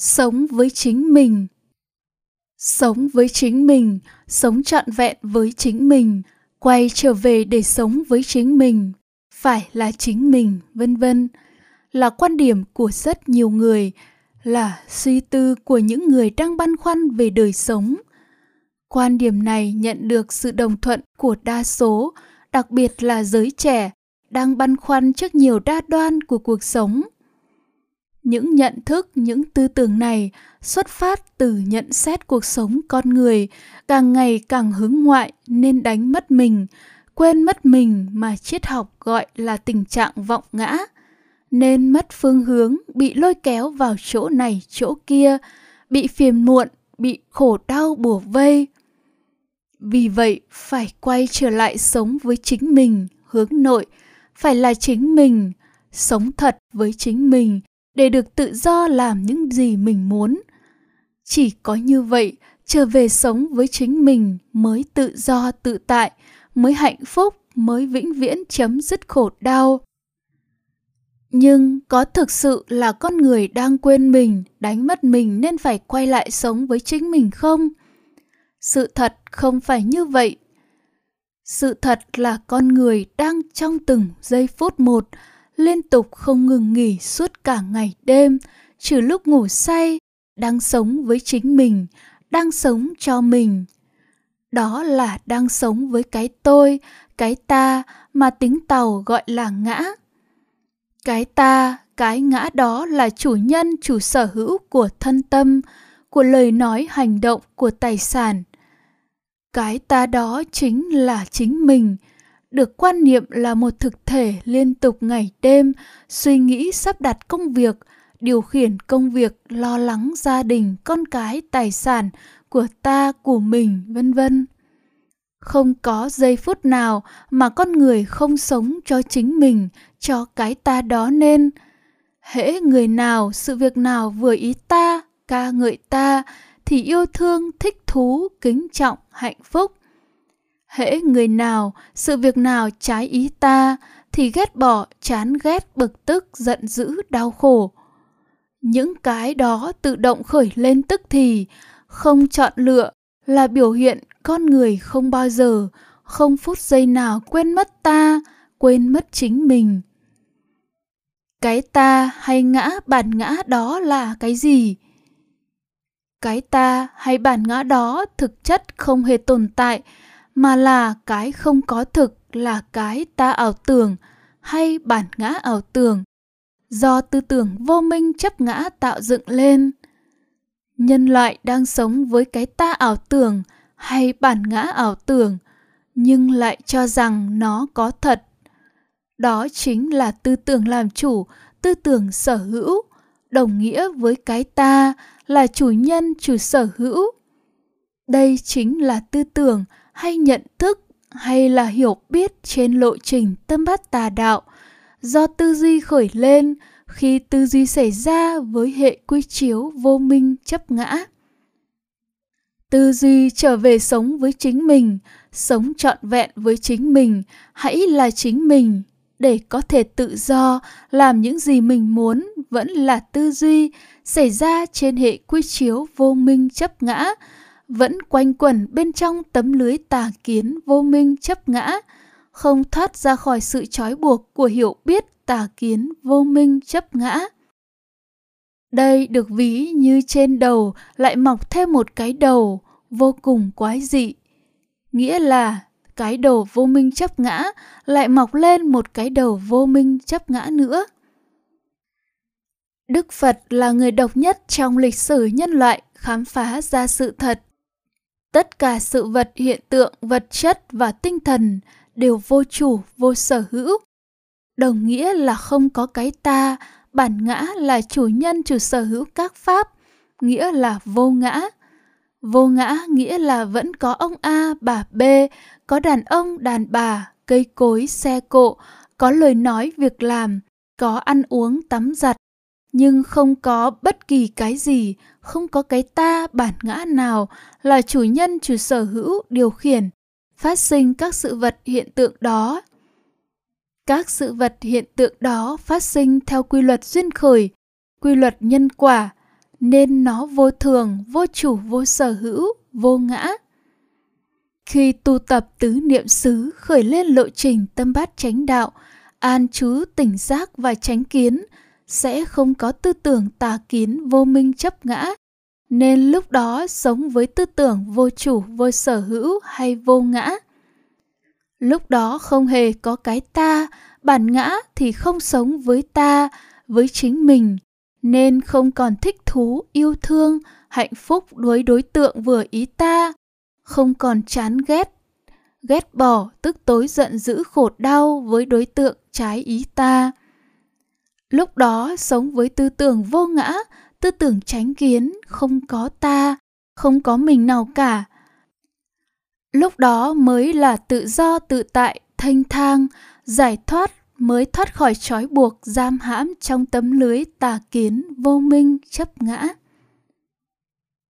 sống với chính mình. Sống với chính mình. Sống trọn vẹn với chính mình. Quay trở về để sống với chính mình. Phải là chính mình, vân vân. Là quan điểm của rất nhiều người. Là suy tư của những người đang băn khoăn về đời sống. Quan điểm này nhận được sự đồng thuận của đa số, đặc biệt là giới trẻ đang băn khoăn trước nhiều đa đoan của cuộc sống những nhận thức, những tư tưởng này xuất phát từ nhận xét cuộc sống con người, càng ngày càng hướng ngoại nên đánh mất mình, quên mất mình mà triết học gọi là tình trạng vọng ngã. Nên mất phương hướng, bị lôi kéo vào chỗ này, chỗ kia, bị phiền muộn, bị khổ đau bùa vây. Vì vậy, phải quay trở lại sống với chính mình, hướng nội, phải là chính mình, sống thật với chính mình để được tự do làm những gì mình muốn. Chỉ có như vậy, trở về sống với chính mình mới tự do, tự tại, mới hạnh phúc, mới vĩnh viễn chấm dứt khổ đau. Nhưng có thực sự là con người đang quên mình, đánh mất mình nên phải quay lại sống với chính mình không? Sự thật không phải như vậy. Sự thật là con người đang trong từng giây phút một liên tục không ngừng nghỉ suốt cả ngày đêm, trừ lúc ngủ say, đang sống với chính mình, đang sống cho mình. Đó là đang sống với cái tôi, cái ta mà tính tàu gọi là ngã. Cái ta, cái ngã đó là chủ nhân, chủ sở hữu của thân tâm, của lời nói hành động của tài sản. Cái ta đó chính là chính mình được quan niệm là một thực thể liên tục ngày đêm, suy nghĩ sắp đặt công việc, điều khiển công việc, lo lắng gia đình, con cái, tài sản của ta, của mình, vân vân. Không có giây phút nào mà con người không sống cho chính mình, cho cái ta đó nên. Hễ người nào sự việc nào vừa ý ta, ca ngợi ta, thì yêu thương, thích thú, kính trọng, hạnh phúc hễ người nào, sự việc nào trái ý ta, thì ghét bỏ, chán ghét, bực tức, giận dữ, đau khổ. Những cái đó tự động khởi lên tức thì, không chọn lựa là biểu hiện con người không bao giờ, không phút giây nào quên mất ta, quên mất chính mình. Cái ta hay ngã, bản ngã đó là cái gì? Cái ta hay bản ngã đó thực chất không hề tồn tại mà là cái không có thực là cái ta ảo tưởng hay bản ngã ảo tưởng. Do tư tưởng vô minh chấp ngã tạo dựng lên. Nhân loại đang sống với cái ta ảo tưởng hay bản ngã ảo tưởng, nhưng lại cho rằng nó có thật. Đó chính là tư tưởng làm chủ, tư tưởng sở hữu, đồng nghĩa với cái ta là chủ nhân, chủ sở hữu. Đây chính là tư tưởng hay nhận thức, hay là hiểu biết trên lộ trình tâm bát tà đạo. Do tư duy khởi lên, khi tư duy xảy ra với hệ quy chiếu vô minh chấp ngã. Tư duy trở về sống với chính mình, sống trọn vẹn với chính mình, hãy là chính mình. Để có thể tự do, làm những gì mình muốn vẫn là tư duy, xảy ra trên hệ quy chiếu vô minh chấp ngã vẫn quanh quẩn bên trong tấm lưới tà kiến vô minh chấp ngã, không thoát ra khỏi sự trói buộc của hiểu biết tà kiến vô minh chấp ngã. Đây được ví như trên đầu, lại mọc thêm một cái đầu vô cùng quái dị. Nghĩa là cái đầu vô minh chấp ngã lại mọc lên một cái đầu vô minh chấp ngã nữa. Đức phật là người độc nhất trong lịch sử nhân loại khám phá ra sự thật tất cả sự vật, hiện tượng, vật chất và tinh thần đều vô chủ, vô sở hữu. Đồng nghĩa là không có cái ta, bản ngã là chủ nhân, chủ sở hữu các pháp, nghĩa là vô ngã. Vô ngã nghĩa là vẫn có ông a, bà b, có đàn ông, đàn bà, cây cối, xe cộ, có lời nói, việc làm, có ăn uống, tắm giặt nhưng không có bất kỳ cái gì, không có cái ta bản ngã nào là chủ nhân, chủ sở hữu, điều khiển, phát sinh các sự vật hiện tượng đó. Các sự vật hiện tượng đó phát sinh theo quy luật duyên khởi, quy luật nhân quả, nên nó vô thường, vô chủ, vô sở hữu, vô ngã. Khi tu tập tứ niệm xứ khởi lên lộ trình tâm bát chánh đạo, an trú, tỉnh giác và tránh kiến sẽ không có tư tưởng tà kiến vô minh chấp ngã, nên lúc đó sống với tư tưởng vô chủ, vô sở hữu hay vô ngã. Lúc đó không hề có cái ta, bản ngã thì không sống với ta, với chính mình, nên không còn thích thú, yêu thương, hạnh phúc đối đối tượng vừa ý ta, không còn chán ghét ghét bỏ, tức tối giận dữ khổ đau với đối tượng trái ý ta lúc đó sống với tư tưởng vô ngã, tư tưởng tránh kiến, không có ta, không có mình nào cả. Lúc đó mới là tự do, tự tại, thanh thang, giải thoát, mới thoát khỏi trói buộc, giam hãm trong tấm lưới tà kiến vô minh, chấp ngã.